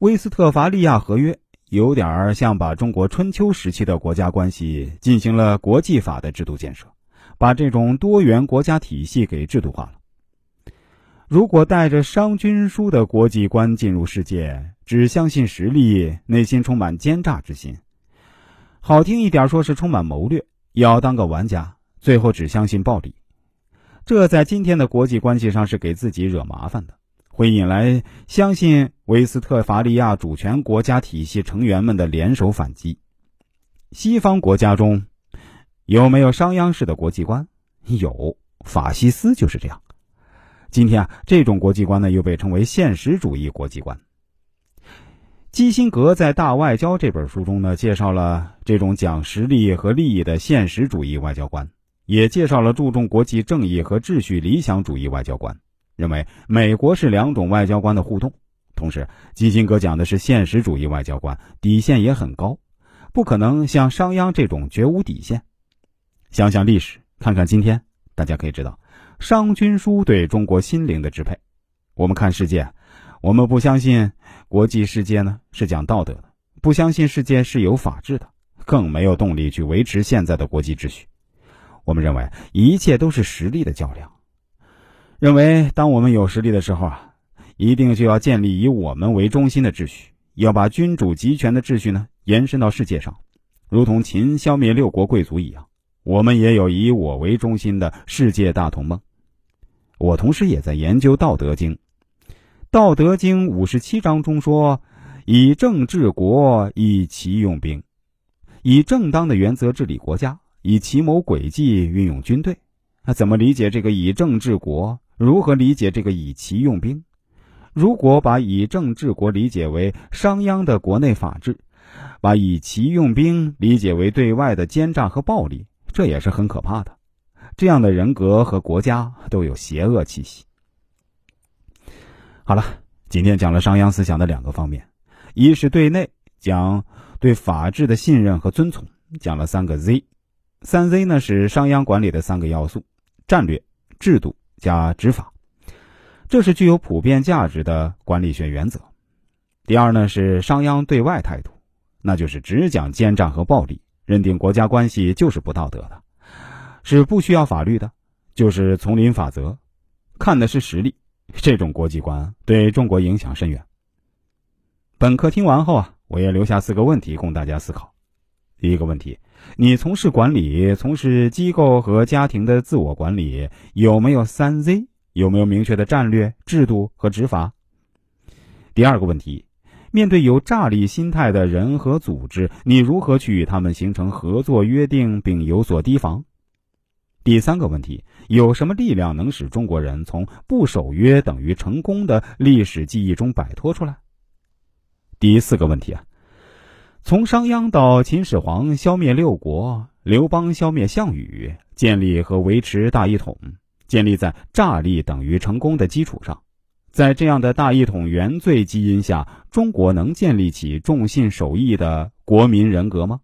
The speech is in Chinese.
威斯特伐利亚合约有点像把中国春秋时期的国家关系进行了国际法的制度建设，把这种多元国家体系给制度化了。如果带着商君书的国际观进入世界，只相信实力，内心充满奸诈之心，好听一点说是充满谋略，也要当个玩家，最后只相信暴力，这在今天的国际关系上是给自己惹麻烦的，会引来相信维斯特伐利亚主权国家体系成员们的联手反击。西方国家中有没有商鞅式的国际观？有，法西斯就是这样。今天啊，这种国际观呢，又被称为现实主义国际观。基辛格在《大外交》这本书中呢，介绍了这种讲实力和利益的现实主义外交观，也介绍了注重国际正义和秩序理想主义外交观，认为美国是两种外交官的互动。同时，基辛格讲的是现实主义外交官，底线也很高，不可能像商鞅这种绝无底线。想想历史，看看今天，大家可以知道。商君书对中国心灵的支配，我们看世界，我们不相信国际世界呢是讲道德的，不相信世界是有法治的，更没有动力去维持现在的国际秩序。我们认为一切都是实力的较量，认为当我们有实力的时候啊，一定就要建立以我们为中心的秩序，要把君主集权的秩序呢延伸到世界上，如同秦消灭六国贵族一样，我们也有以我为中心的世界大同盟。我同时也在研究《道德经》，《道德经》五十七章中说：“以政治国，以其用兵，以正当的原则治理国家，以奇谋诡计运用军队。”那怎么理解这个“以政治国”？如何理解这个“以其用兵”？如果把“以政治国”理解为商鞅的国内法治，把“以其用兵”理解为对外的奸诈和暴力，这也是很可怕的。这样的人格和国家都有邪恶气息。好了，今天讲了商鞅思想的两个方面：一是对内讲对法治的信任和遵从，讲了三个 Z，三 Z 呢是商鞅管理的三个要素：战略、制度加执法，这是具有普遍价值的管理学原则。第二呢是商鞅对外态度，那就是只讲奸诈和暴力，认定国家关系就是不道德的。是不需要法律的，就是丛林法则，看的是实力。这种国际观对中国影响深远。本课听完后啊，我也留下四个问题供大家思考。第一个问题：你从事管理，从事机构和家庭的自我管理，有没有三 Z？有没有明确的战略、制度和执法？第二个问题：面对有诈力心态的人和组织，你如何去与他们形成合作约定，并有所提防？第三个问题：有什么力量能使中国人从不守约等于成功的历史记忆中摆脱出来？第四个问题啊，从商鞅到秦始皇消灭六国，刘邦消灭项羽，建立和维持大一统，建立在诈力等于成功的基础上，在这样的大一统原罪基因下，中国能建立起重信守义的国民人格吗？